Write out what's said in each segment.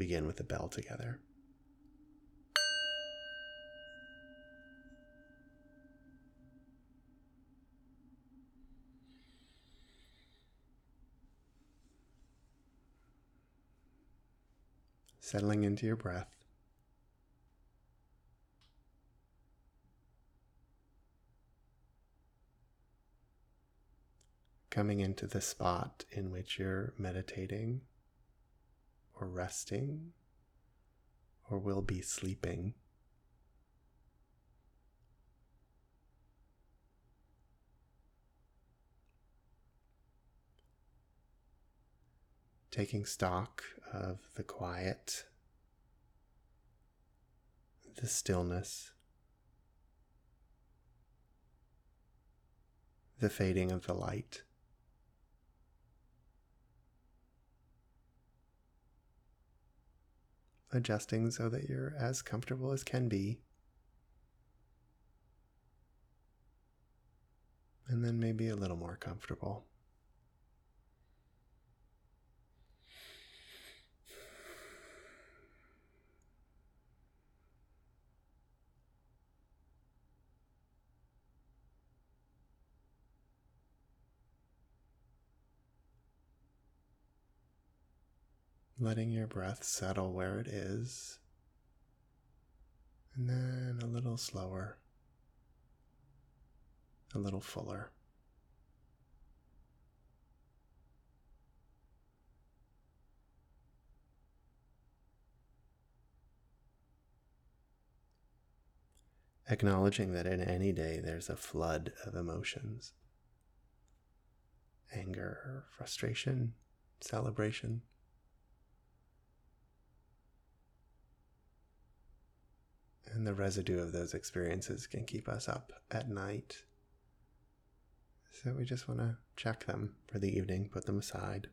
begin with the bell together. Settling into your breath. Coming into the spot in which you're meditating or resting or will be sleeping. Taking stock of the quiet, the stillness, the fading of the light. Adjusting so that you're as comfortable as can be. And then maybe a little more comfortable. Letting your breath settle where it is, and then a little slower, a little fuller. Acknowledging that in any day there's a flood of emotions anger, frustration, celebration. And the residue of those experiences can keep us up at night. So we just want to check them for the evening, put them aside,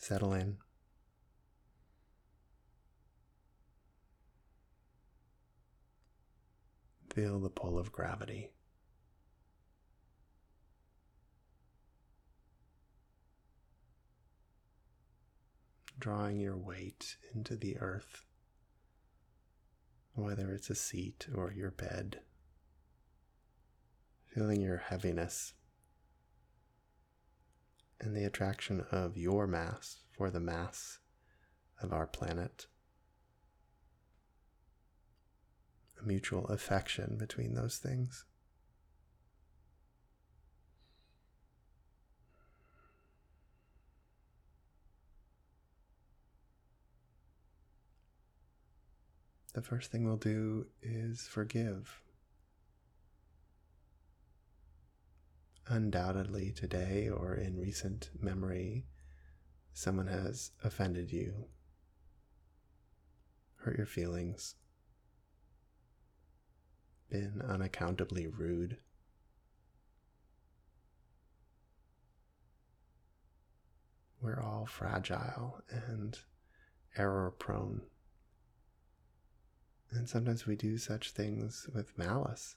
settle in. Feel the pull of gravity. Drawing your weight into the earth whether it's a seat or your bed, feeling your heaviness and the attraction of your mass for the mass of our planet. A mutual affection between those things. The first thing we'll do is forgive. Undoubtedly, today or in recent memory, someone has offended you, hurt your feelings, been unaccountably rude. We're all fragile and error prone. And sometimes we do such things with malice.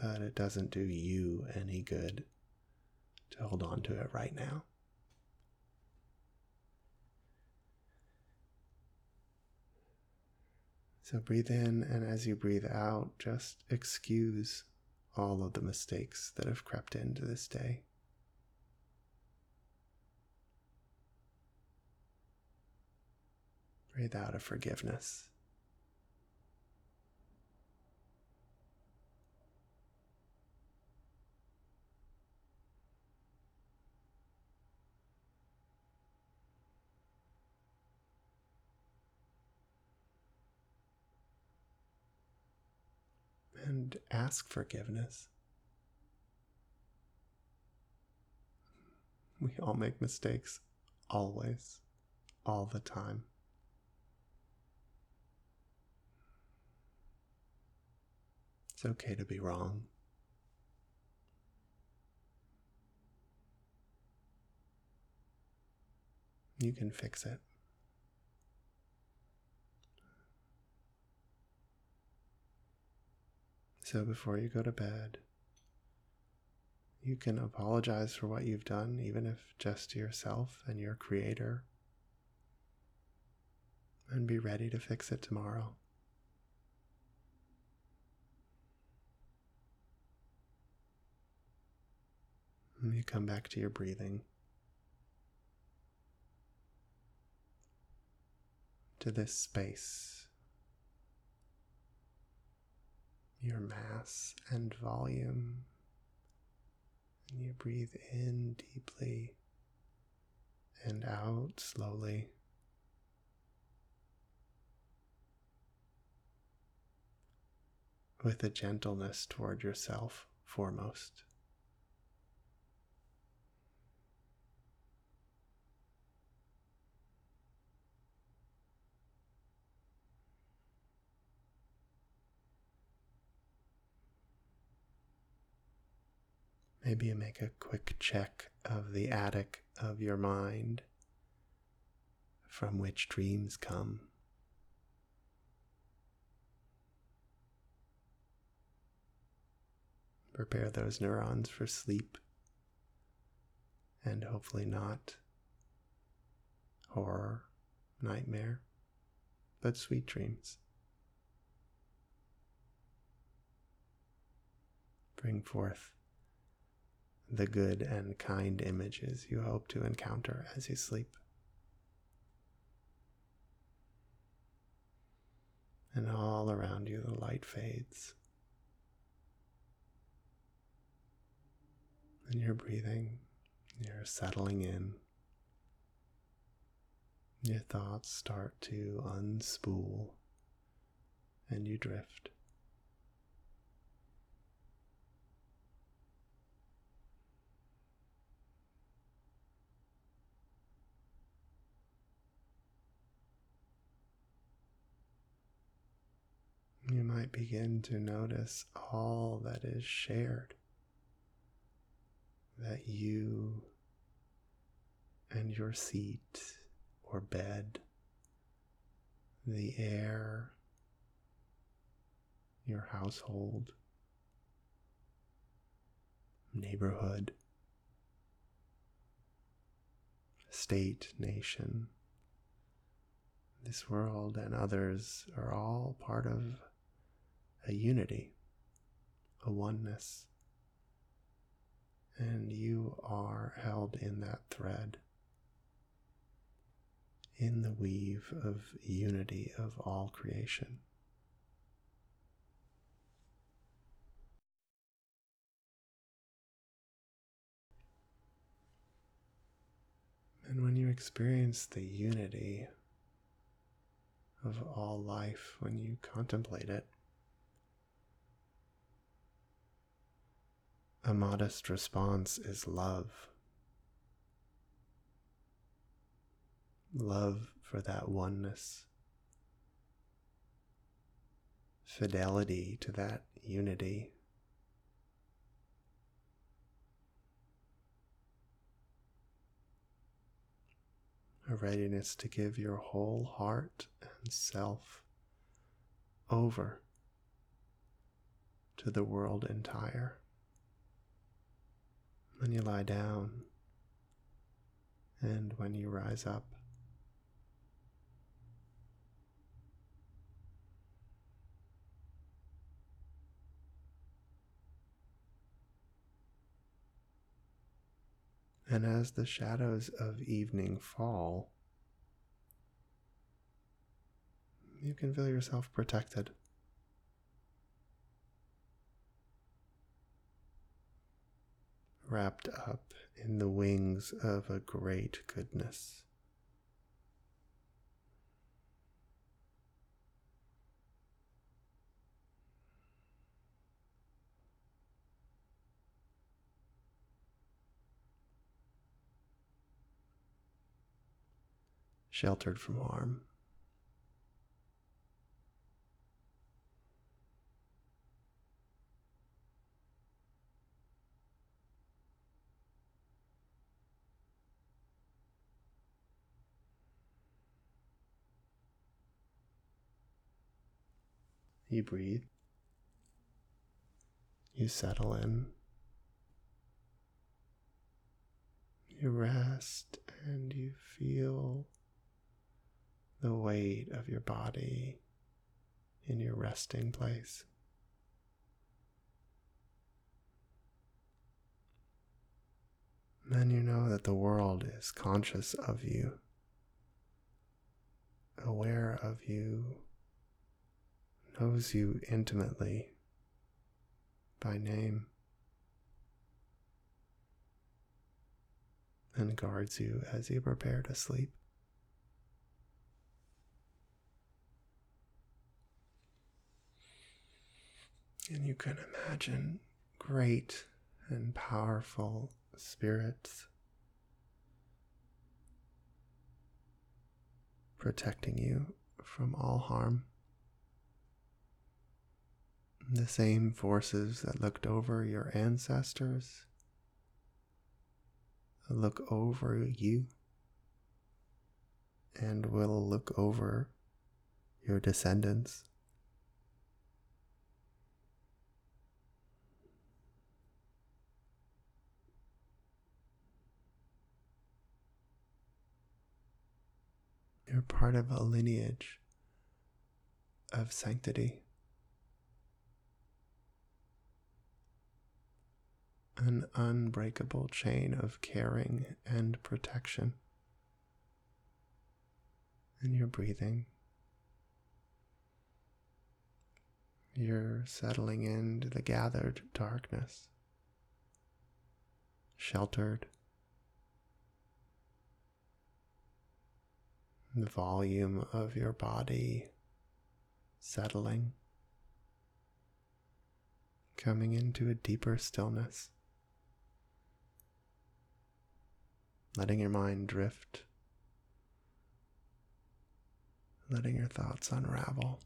But it doesn't do you any good to hold on to it right now. So breathe in, and as you breathe out, just excuse all of the mistakes that have crept into this day. Breathe out of forgiveness. And ask forgiveness. We all make mistakes, always, all the time. It's okay to be wrong. You can fix it. So before you go to bed, You can apologize for what you've done, even if just to yourself and your creator, and be ready to fix it tomorrow. You come back to your breathing. To this space, your mass and volume. And you breathe in deeply and out slowly. With a gentleness toward yourself foremost. Maybe you make a quick check of the attic of your mind from which dreams come. Prepare those neurons for sleep and hopefully not horror, nightmare, but sweet dreams. Bring forth the good and kind images you hope to encounter as you sleep. And all around you, the light fades. And you're breathing, you're settling in. Your thoughts start to unspool, and you drift. you might begin to notice all that is shared. That you and your seat or bed, the air, your household, neighborhood, state, nation, this world, and others are all part of a unity, a oneness. And you are held in that thread, in the weave of unity of all creation. And when you experience the unity of all life, when you contemplate it, A modest response is love. Love for that oneness, fidelity to that unity. A readiness to give your whole heart and self over to the world entire. You lie down and when you rise up. And as the shadows of evening fall, you can feel yourself protected. Wrapped up in the wings of a great goodness. Sheltered from harm. You breathe. You settle in. You rest and you feel the weight of your body in your resting place. Then you know that the world is conscious of you, aware of you, knows you intimately by name, and guards you as you prepare to sleep. And you can imagine great and powerful spirits protecting you from all harm. The same forces that looked over your ancestors look over you and will look over your descendants. You're part of a lineage of sanctity. An unbreakable chain of caring and protection. And you're breathing. You're settling into the gathered darkness, sheltered the volume of your body settling, coming into a deeper stillness, letting your mind drift, letting your thoughts unravel.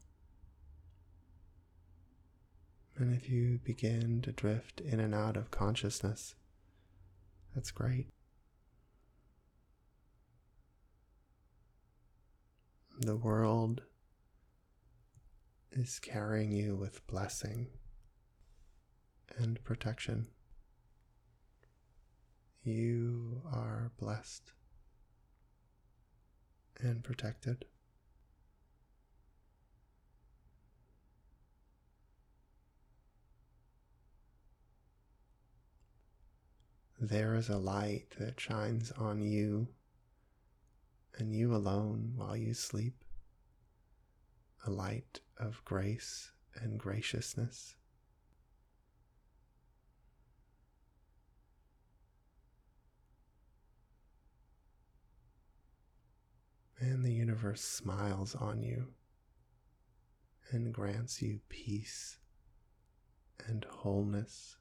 And if you begin to drift in and out of consciousness, that's great. The world is carrying you with blessing and protection. You are blessed and protected. There is a light that shines on you and you alone while you sleep, a light of grace and graciousness. And the universe smiles on you and grants you peace and wholeness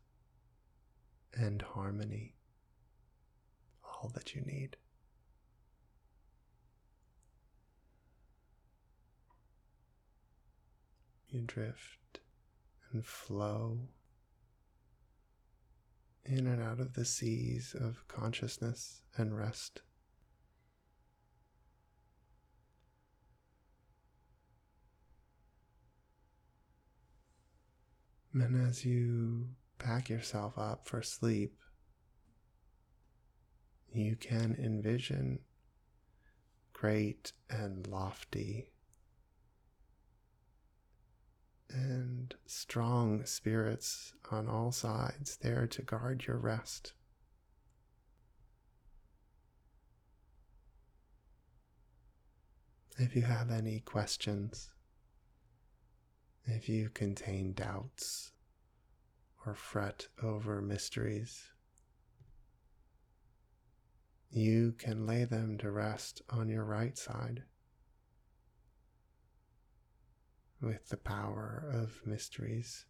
and harmony, all that you need. You drift and flow in and out of the seas of consciousness and rest. And as you pack yourself up for sleep, you can envision great and lofty and strong spirits on all sides there to guard your rest. If you have any questions, if you contain doubts or fret over mysteries, you can lay them to rest on your right side. with the power of mysteries.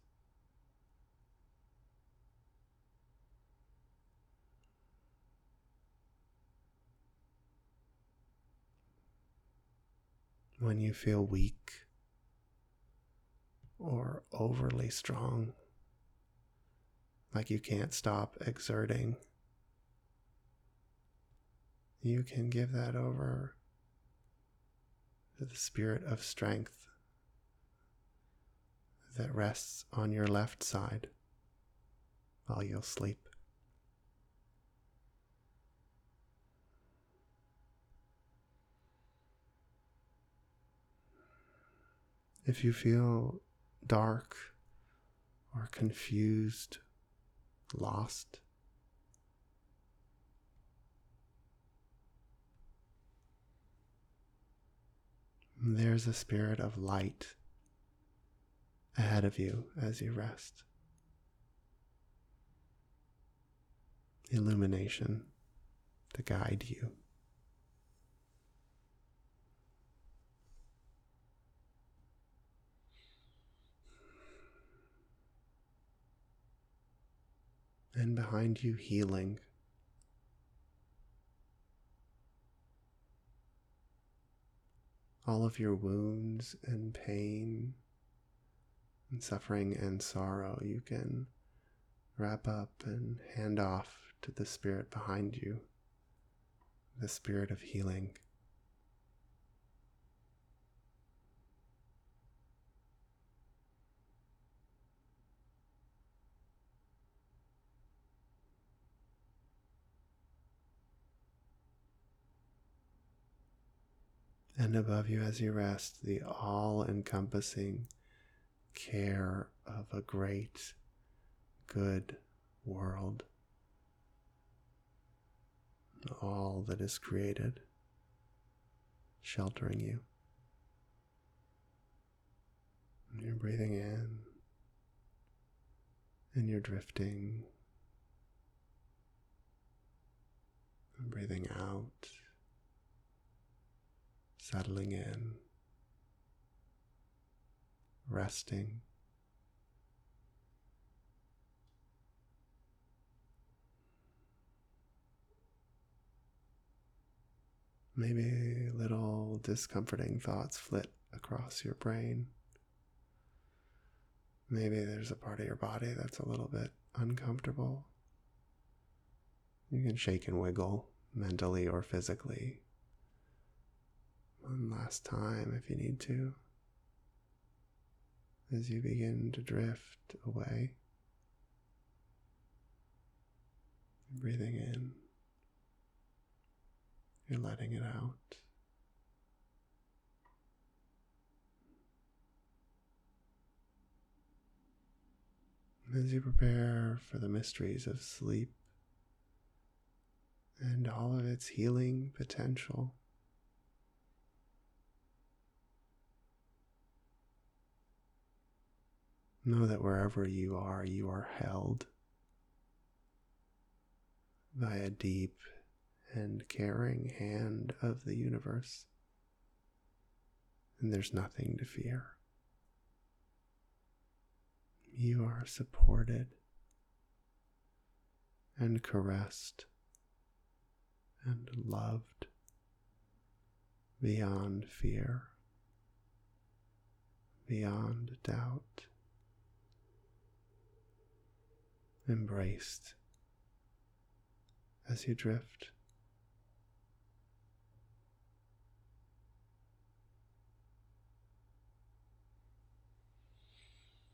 When you feel weak or overly strong. Like you can't stop exerting. You can give that over to the spirit of strength that rests on your left side while you'll sleep. If you feel dark or confused, lost, there's a spirit of light ahead of you as you rest. Illumination to guide you. And behind you, healing. All of your wounds and pain and suffering and sorrow you can wrap up and hand off to the spirit behind you, the spirit of healing. And above you as you rest, the all encompassing care of a great, good world. All that is created, sheltering you. And you're breathing in, and you're drifting, and breathing out settling in, resting. Maybe little discomforting thoughts flit across your brain. Maybe there's a part of your body that's a little bit uncomfortable. You can shake and wiggle mentally or physically one last time if you need to as you begin to drift away. Breathing in, you're letting it out. As you prepare for the mysteries of sleep and all of its healing potential. Know that wherever you are, you are held by a deep and caring hand of the universe, and there's nothing to fear. You are supported and caressed and loved beyond fear, beyond doubt embraced as you drift